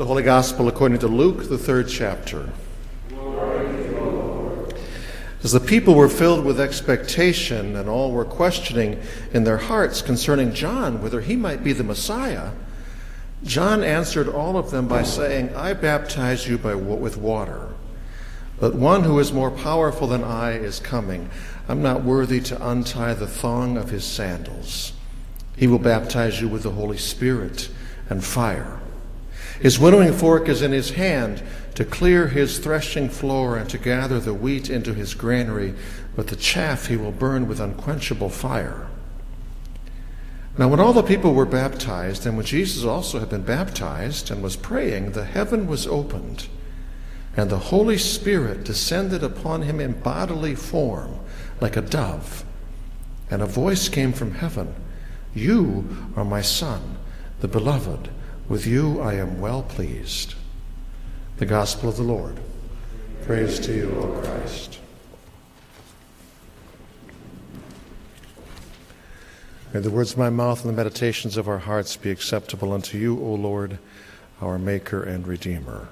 The Holy Gospel according to Luke, the third chapter. As the people were filled with expectation and all were questioning in their hearts concerning John whether he might be the Messiah, John answered all of them by saying, I baptize you by, with water, but one who is more powerful than I is coming. I'm not worthy to untie the thong of his sandals. He will baptize you with the Holy Spirit and fire. His winnowing fork is in his hand to clear his threshing floor and to gather the wheat into his granary, but the chaff he will burn with unquenchable fire. Now, when all the people were baptized, and when Jesus also had been baptized and was praying, the heaven was opened, and the Holy Spirit descended upon him in bodily form, like a dove. And a voice came from heaven You are my Son, the Beloved. With you I am well pleased. The Gospel of the Lord. Praise to you, O Christ. May the words of my mouth and the meditations of our hearts be acceptable unto you, O Lord, our Maker and Redeemer.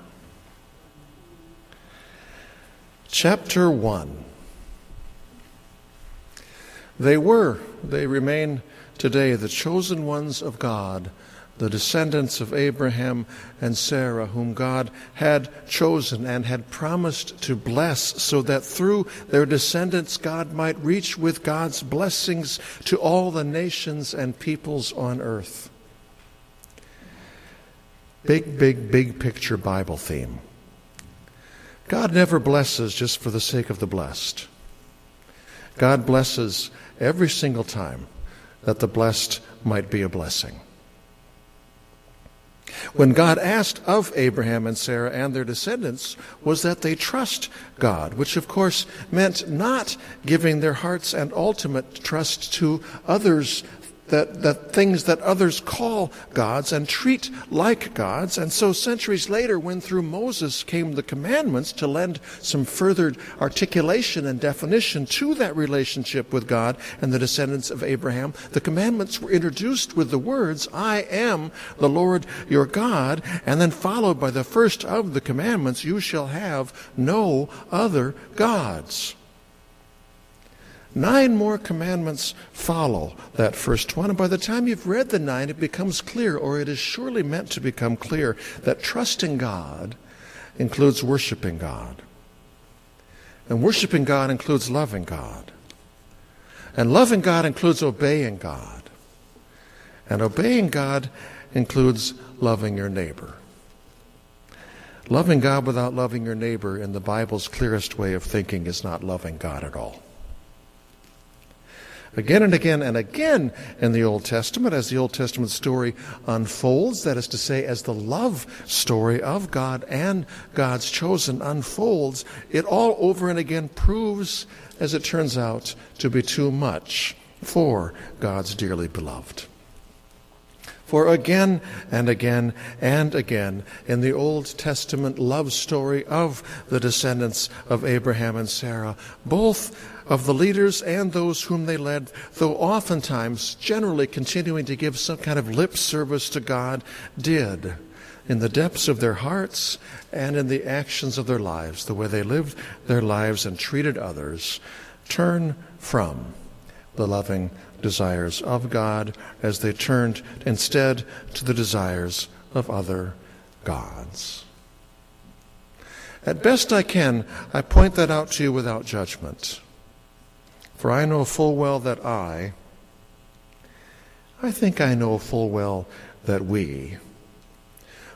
Chapter 1. They were, they remain today, the chosen ones of God the descendants of Abraham and Sarah, whom God had chosen and had promised to bless, so that through their descendants God might reach with God's blessings to all the nations and peoples on earth. Big, big, big picture Bible theme. God never blesses just for the sake of the blessed. God blesses every single time that the blessed might be a blessing. When God asked of Abraham and Sarah and their descendants was that they trust God, which of course meant not giving their hearts and ultimate trust to others that, things that others call gods and treat like gods. And so, centuries later, when through Moses came the commandments to lend some further articulation and definition to that relationship with God and the descendants of Abraham, the commandments were introduced with the words, I am the Lord your God, and then followed by the first of the commandments, you shall have no other gods. Nine more commandments follow that first one. And by the time you've read the nine, it becomes clear, or it is surely meant to become clear, that trusting God includes worshiping God. And worshiping God includes loving God. And loving God includes obeying God. And obeying God includes loving your neighbor. Loving God without loving your neighbor, in the Bible's clearest way of thinking, is not loving God at all again and again and again in the Old Testament as the Old Testament story unfolds, that is to say, as the love story of God and God's chosen unfolds, it all over and again proves, as it turns out, to be too much for God's dearly beloved. For again and again and again in the Old Testament love story of the descendants of Abraham and Sarah, both of the leaders and those whom they led, though oftentimes generally continuing to give some kind of lip service to God, did in the depths of their hearts and in the actions of their lives, the way they lived their lives and treated others, turn from the loving desires of God as they turned instead to the desires of other gods. At best I can, I point that out to you without judgment. For I know full well that I, I think I know full well that we,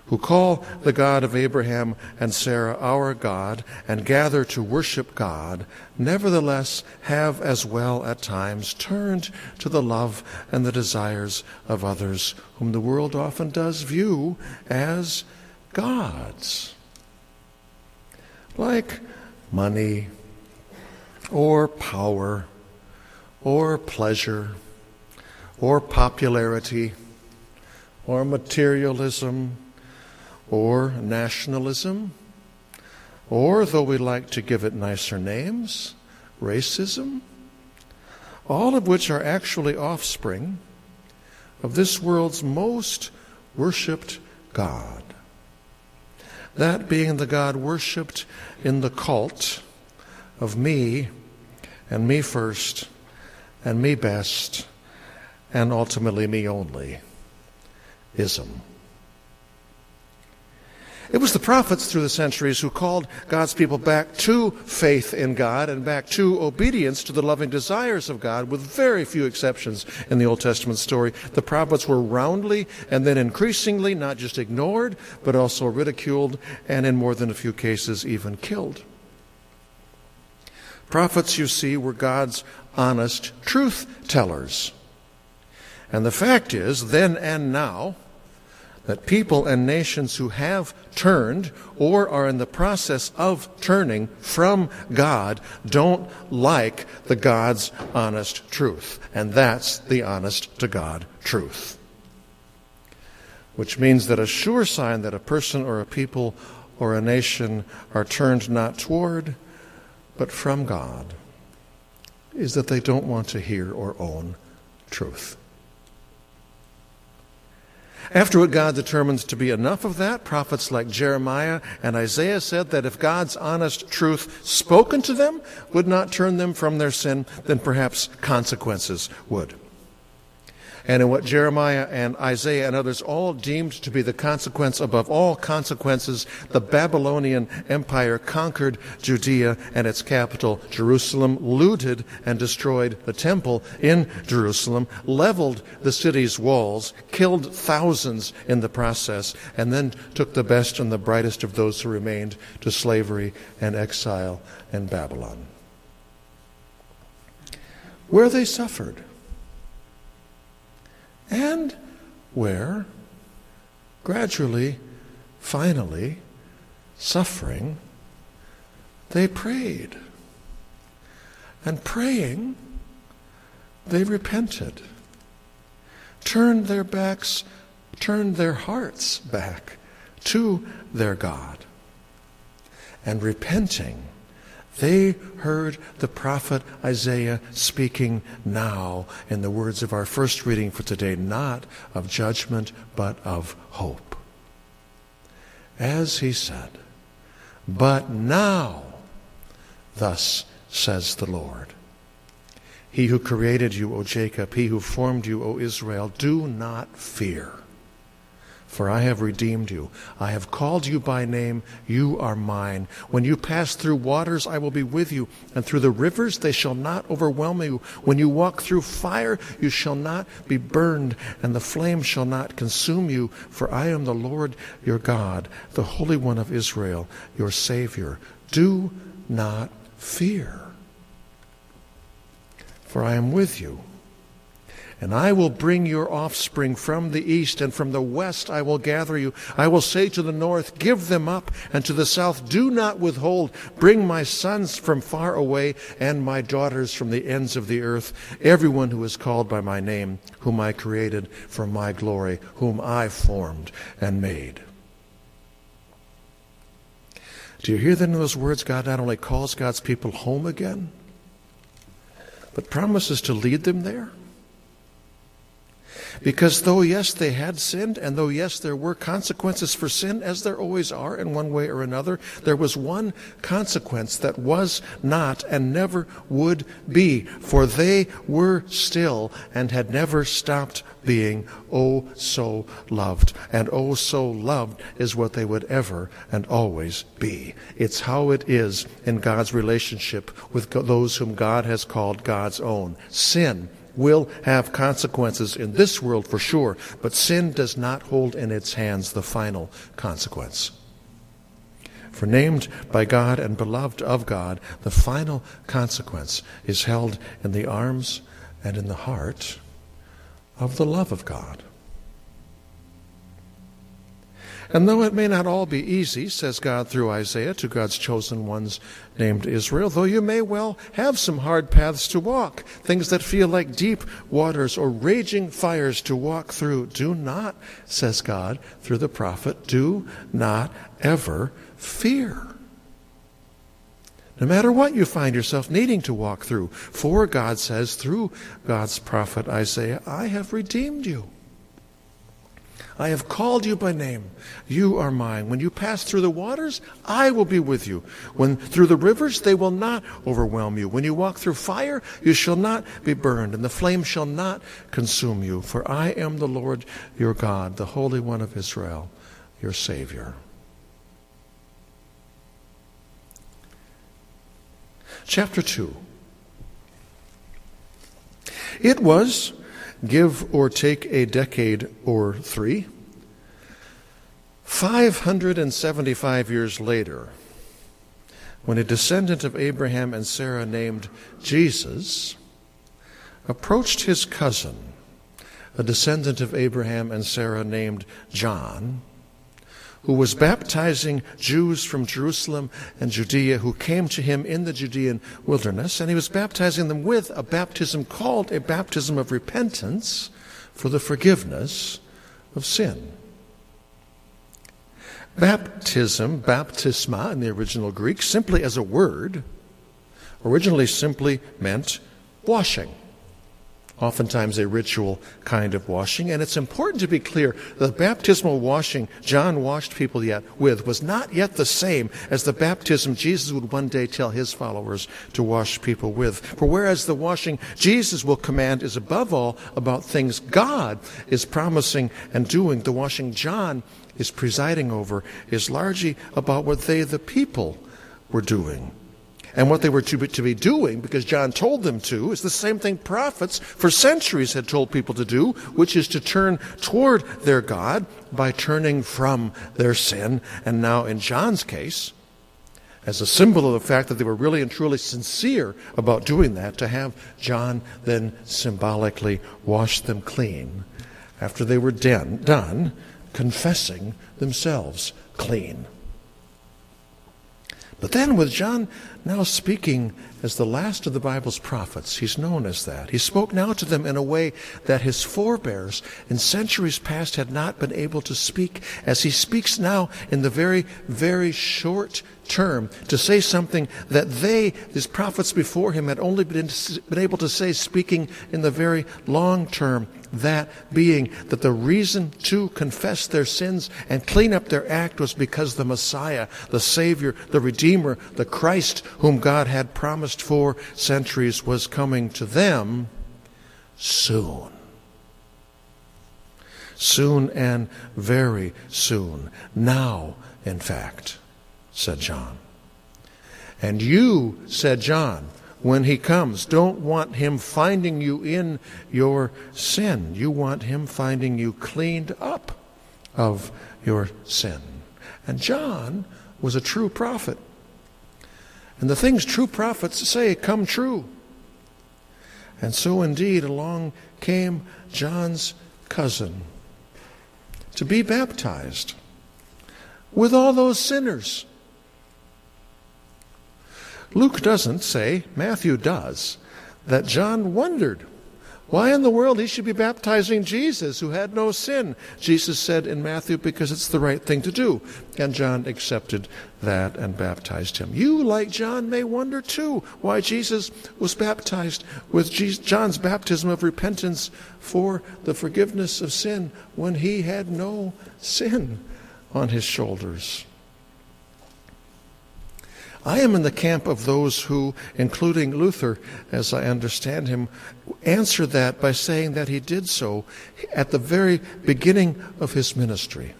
who call the God of Abraham and Sarah our God and gather to worship God, nevertheless have as well at times turned to the love and the desires of others, whom the world often does view as gods. Like money or power or pleasure or popularity or materialism or nationalism or, though we like to give it nicer names, racism, all of which are actually offspring of this world's most worshiped God, that being the God worshiped in the cult of me and me first and me best and ultimately me only ism. It was the prophets through the centuries who called God's people back to faith in God and back to obedience to the loving desires of God, with very few exceptions in the Old Testament story. The prophets were roundly and then increasingly not just ignored, but also ridiculed and in more than a few cases even killed. Prophets, you see, were God's honest truth tellers. And the fact is, then and now, that people and nations who have turned or are in the process of turning from God don't like the God's honest truth. And that's the honest to God truth. Which means that a sure sign that a person or a people or a nation are turned not toward, but from God, is that they don't want to hear or own truth. Afterward, God determines to be enough of that. Prophets like Jeremiah and Isaiah said that if God's honest truth spoken to them would not turn them from their sin, then perhaps consequences would and in what Jeremiah and Isaiah and others all deemed to be the consequence above all consequences, the Babylonian Empire conquered Judea and its capital, Jerusalem, looted and destroyed the temple in Jerusalem, leveled the city's walls, killed thousands in the process, and then took the best and the brightest of those who remained to slavery and exile in Babylon. Where they suffered and where gradually, finally, suffering, they prayed. And praying, they repented, turned their backs, turned their hearts back to their God. And repenting, they heard the prophet Isaiah speaking now in the words of our first reading for today, not of judgment, but of hope. As he said, But now, thus says the Lord. He who created you, O Jacob, he who formed you, O Israel, do not fear for I have redeemed you. I have called you by name. You are mine. When you pass through waters, I will be with you, and through the rivers, they shall not overwhelm you. When you walk through fire, you shall not be burned, and the flame shall not consume you. For I am the Lord your God, the Holy One of Israel, your Savior. Do not fear, for I am with you and I will bring your offspring from the east, and from the west I will gather you. I will say to the north, Give them up, and to the south, Do not withhold. Bring my sons from far away, and my daughters from the ends of the earth, everyone who is called by my name, whom I created for my glory, whom I formed and made. Do you hear then in those words? God not only calls God's people home again, but promises to lead them there. Because though, yes, they had sinned, and though, yes, there were consequences for sin, as there always are in one way or another, there was one consequence that was not and never would be, for they were still and had never stopped being oh so loved. And oh so loved is what they would ever and always be. It's how it is in God's relationship with those whom God has called God's own. Sin will have consequences in this world for sure, but sin does not hold in its hands the final consequence. For named by God and beloved of God, the final consequence is held in the arms and in the heart of the love of God. And though it may not all be easy, says God through Isaiah to God's chosen ones named Israel, though you may well have some hard paths to walk, things that feel like deep waters or raging fires to walk through, do not, says God through the prophet, do not ever fear. No matter what you find yourself needing to walk through, for God says through God's prophet Isaiah, I have redeemed you. I have called you by name. You are mine. When you pass through the waters, I will be with you. When through the rivers, they will not overwhelm you. When you walk through fire, you shall not be burned, and the flame shall not consume you. For I am the Lord your God, the Holy One of Israel, your Savior. Chapter 2. It was give or take a decade or three. 575 years later, when a descendant of Abraham and Sarah named Jesus approached his cousin, a descendant of Abraham and Sarah named John, who was baptizing Jews from Jerusalem and Judea who came to him in the Judean wilderness, and he was baptizing them with a baptism called a baptism of repentance for the forgiveness of sin. Baptism, baptisma in the original Greek, simply as a word, originally simply meant washing oftentimes a ritual kind of washing. And it's important to be clear the baptismal washing John washed people yet with was not yet the same as the baptism Jesus would one day tell his followers to wash people with. For whereas the washing Jesus will command is above all about things God is promising and doing, the washing John is presiding over is largely about what they, the people, were doing. And what they were to be, to be doing, because John told them to, is the same thing prophets for centuries had told people to do, which is to turn toward their God by turning from their sin. And now, in John's case, as a symbol of the fact that they were really and truly sincere about doing that, to have John then symbolically wash them clean after they were den- done confessing themselves clean. But then, with John now speaking as the last of the Bible's prophets, he's known as that. He spoke now to them in a way that his forebears in centuries past had not been able to speak, as he speaks now in the very, very short term to say something that they, these prophets before him, had only been, been able to say, speaking in the very long term. That being that the reason to confess their sins and clean up their act was because the Messiah, the Savior, the Redeemer, the Christ, whom God had promised for centuries, was coming to them soon. Soon and very soon. Now, in fact said John. And you, said John, when he comes, don't want him finding you in your sin. You want him finding you cleaned up of your sin. And John was a true prophet. And the things true prophets say come true. And so indeed, along came John's cousin to be baptized with all those sinners Luke doesn't say, Matthew does, that John wondered why in the world he should be baptizing Jesus who had no sin. Jesus said in Matthew, because it's the right thing to do. And John accepted that and baptized him. You, like John, may wonder too why Jesus was baptized with John's baptism of repentance for the forgiveness of sin when he had no sin on his shoulders. I am in the camp of those who, including Luther, as I understand him, answer that by saying that he did so at the very beginning of his ministry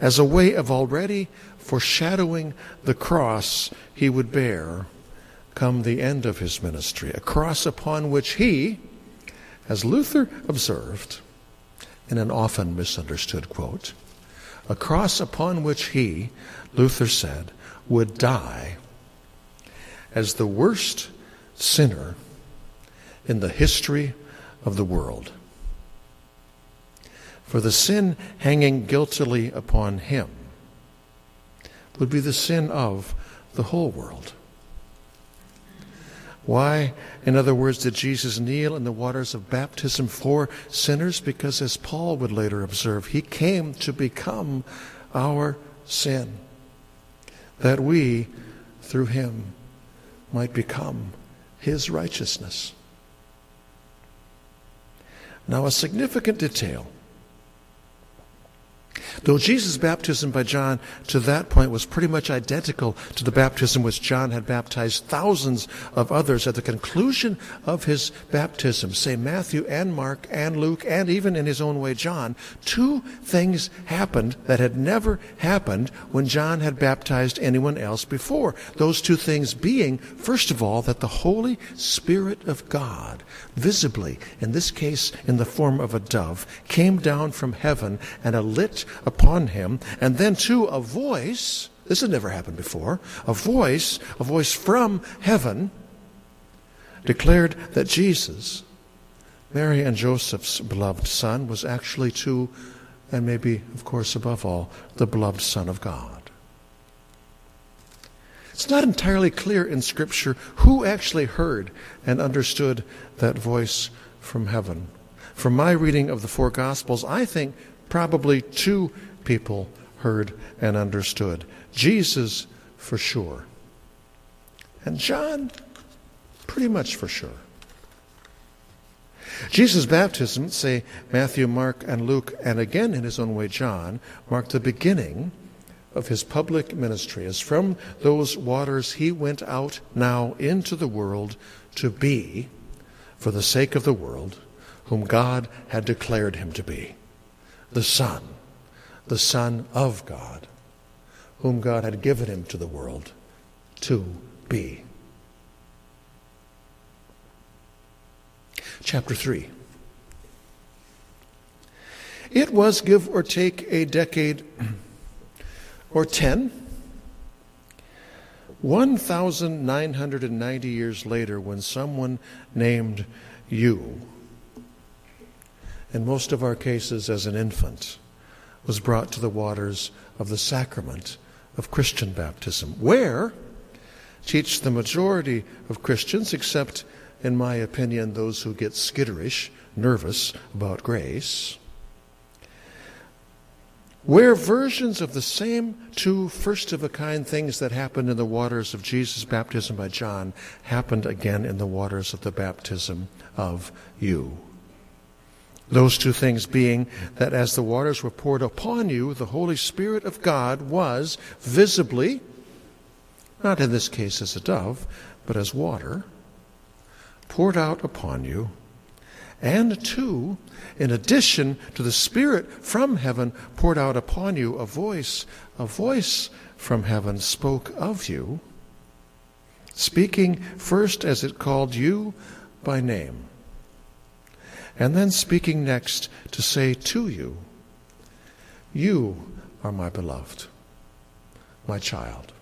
as a way of already foreshadowing the cross he would bear come the end of his ministry, a cross upon which he, as Luther observed in an often misunderstood quote, a cross upon which he, Luther said, would die as the worst sinner in the history of the world. For the sin hanging guiltily upon him would be the sin of the whole world. Why, in other words, did Jesus kneel in the waters of baptism for sinners? Because, as Paul would later observe, he came to become our sin that we, through him, might become his righteousness. Now, a significant detail Though Jesus' baptism by John to that point was pretty much identical to the baptism which John had baptized thousands of others at the conclusion of his baptism, say Matthew and Mark and Luke and even in his own way John, two things happened that had never happened when John had baptized anyone else before. Those two things being, first of all, that the Holy Spirit of God, visibly, in this case in the form of a dove, came down from heaven and lit upon him. And then, too, a voice, this had never happened before, a voice, a voice from heaven, declared that Jesus, Mary and Joseph's beloved son, was actually too, and maybe, of course, above all, the beloved Son of God. It's not entirely clear in Scripture who actually heard and understood that voice from heaven. From my reading of the four Gospels, I think probably two people heard and understood. Jesus, for sure, and John, pretty much for sure. Jesus' baptism, say Matthew, Mark, and Luke, and again in his own way John, marked the beginning of his public ministry, as from those waters he went out now into the world to be, for the sake of the world, whom God had declared him to be the Son, the Son of God, whom God had given him to the world to be. Chapter 3. It was, give or take, a decade or 10. 1,990 years later, when someone named you, in most of our cases as an infant, was brought to the waters of the sacrament of Christian baptism, where, teach the majority of Christians, except, in my opinion, those who get skitterish, nervous about grace, where versions of the same two first of a kind things that happened in the waters of Jesus' baptism by John happened again in the waters of the baptism of you. Those two things being that as the waters were poured upon you, the Holy Spirit of God was visibly, not in this case as a dove, but as water, poured out upon you. And two, in addition to the Spirit from heaven poured out upon you, a voice, a voice from heaven spoke of you, speaking first as it called you by name, and then speaking next to say to you, You are my beloved, my child.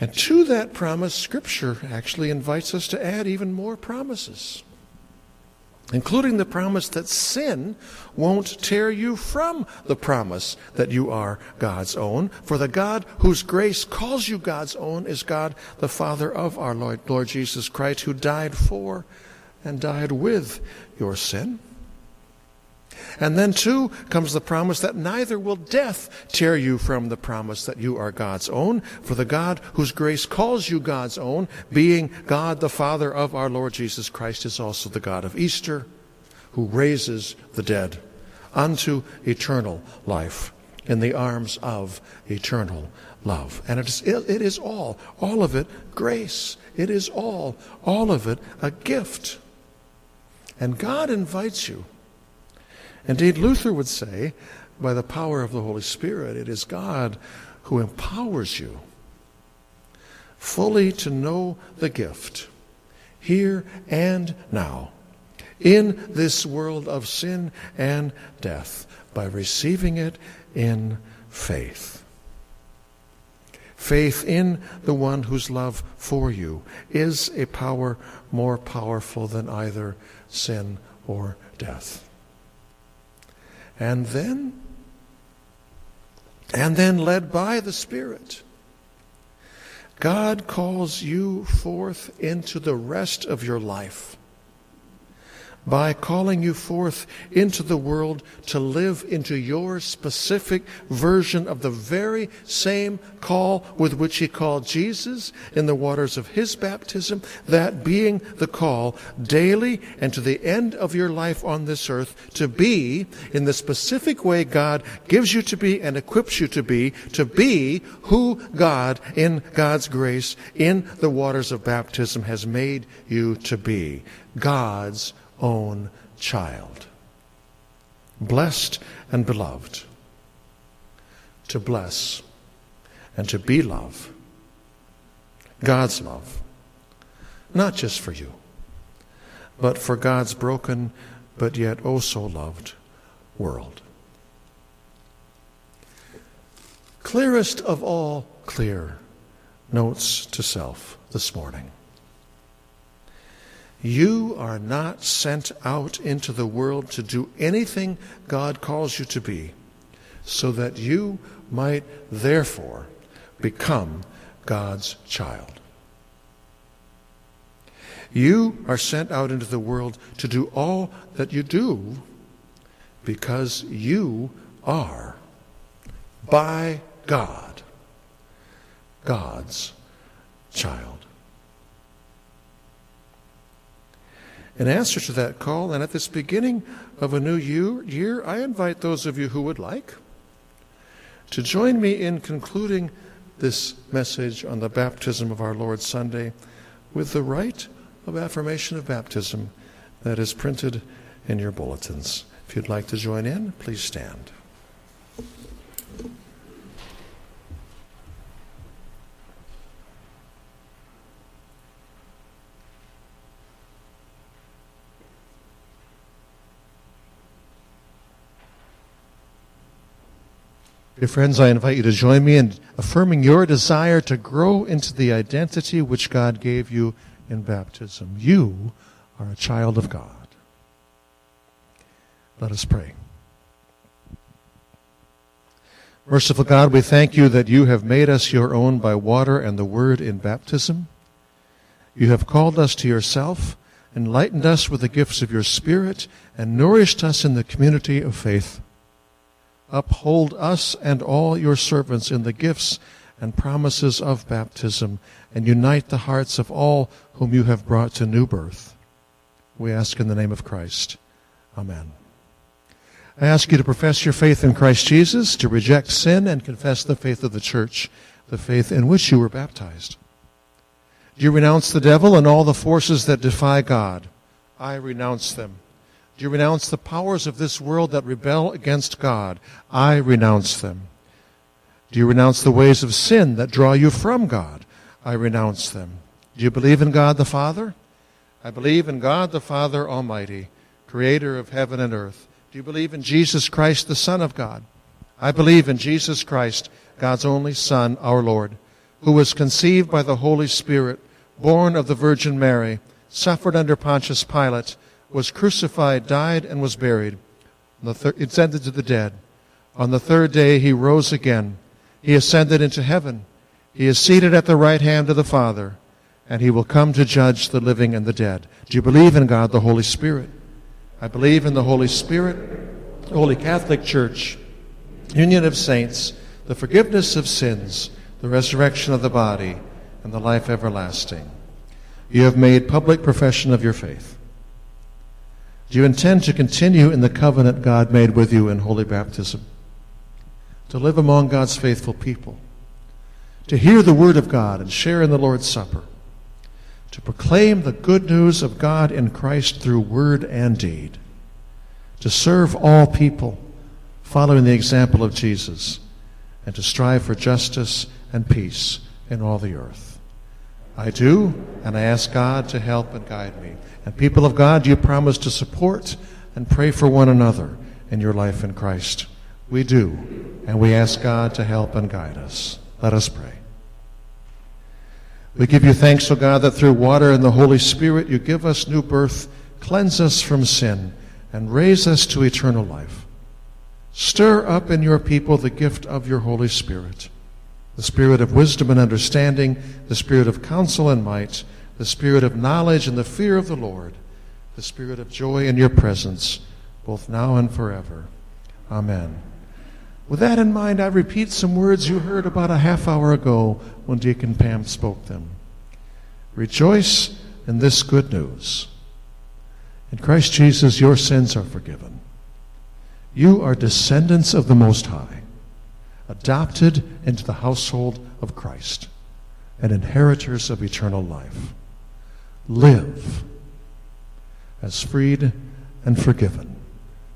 And to that promise, Scripture actually invites us to add even more promises, including the promise that sin won't tear you from the promise that you are God's own. For the God whose grace calls you God's own is God, the Father of our Lord, Lord Jesus Christ, who died for and died with your sin. And then, too, comes the promise that neither will death tear you from the promise that you are God's own. For the God whose grace calls you God's own, being God the Father of our Lord Jesus Christ, is also the God of Easter, who raises the dead unto eternal life in the arms of eternal love. And it is, it is all, all of it, grace. It is all, all of it, a gift. And God invites you Indeed, Luther would say, by the power of the Holy Spirit, it is God who empowers you fully to know the gift, here and now, in this world of sin and death, by receiving it in faith. Faith in the one whose love for you is a power more powerful than either sin or death. And then, and then led by the Spirit, God calls you forth into the rest of your life by calling you forth into the world to live into your specific version of the very same call with which he called Jesus in the waters of his baptism, that being the call daily and to the end of your life on this earth to be in the specific way God gives you to be and equips you to be, to be who God in God's grace in the waters of baptism has made you to be. God's own child. Blessed and beloved. To bless and to be love. God's love. Not just for you, but for God's broken but yet oh so loved world. Clearest of all clear notes to self this morning. You are not sent out into the world to do anything God calls you to be, so that you might therefore become God's child. You are sent out into the world to do all that you do because you are, by God, God's child. In answer to that call, and at this beginning of a new year, I invite those of you who would like to join me in concluding this message on the baptism of our Lord Sunday with the rite of affirmation of baptism that is printed in your bulletins. If you'd like to join in, please stand. Dear friends, I invite you to join me in affirming your desire to grow into the identity which God gave you in baptism. You are a child of God. Let us pray. Merciful God, we thank you that you have made us your own by water and the word in baptism. You have called us to yourself, enlightened us with the gifts of your Spirit, and nourished us in the community of faith. Uphold us and all your servants in the gifts and promises of baptism, and unite the hearts of all whom you have brought to new birth. We ask in the name of Christ. Amen. I ask you to profess your faith in Christ Jesus, to reject sin, and confess the faith of the church, the faith in which you were baptized. Do you renounce the devil and all the forces that defy God? I renounce them. Do you renounce the powers of this world that rebel against God? I renounce them. Do you renounce the ways of sin that draw you from God? I renounce them. Do you believe in God the Father? I believe in God the Father Almighty, creator of heaven and earth. Do you believe in Jesus Christ, the Son of God? I believe in Jesus Christ, God's only Son, our Lord, who was conceived by the Holy Spirit, born of the Virgin Mary, suffered under Pontius Pilate was crucified, died, and was buried. Thir- ascended to the dead. On the third day he rose again. He ascended into heaven. He is seated at the right hand of the Father, and he will come to judge the living and the dead. Do you believe in God the Holy Spirit? I believe in the Holy Spirit, the Holy Catholic Church, union of saints, the forgiveness of sins, the resurrection of the body, and the life everlasting. You have made public profession of your faith. Do you intend to continue in the covenant God made with you in holy baptism? To live among God's faithful people? To hear the word of God and share in the Lord's Supper? To proclaim the good news of God in Christ through word and deed? To serve all people, following the example of Jesus? And to strive for justice and peace in all the earth? I do, and I ask God to help and guide me. And people of God, you promise to support and pray for one another in your life in Christ. We do, and we ask God to help and guide us. Let us pray. We give you thanks, O God, that through water and the Holy Spirit you give us new birth, cleanse us from sin, and raise us to eternal life. Stir up in your people the gift of your Holy Spirit, the spirit of wisdom and understanding, the spirit of counsel and might the spirit of knowledge and the fear of the Lord, the spirit of joy in your presence, both now and forever. Amen. With that in mind, I repeat some words you heard about a half hour ago when Deacon Pam spoke them. Rejoice in this good news. In Christ Jesus, your sins are forgiven. You are descendants of the Most High, adopted into the household of Christ, and inheritors of eternal life live as freed and forgiven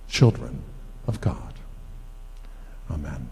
children of God. Amen.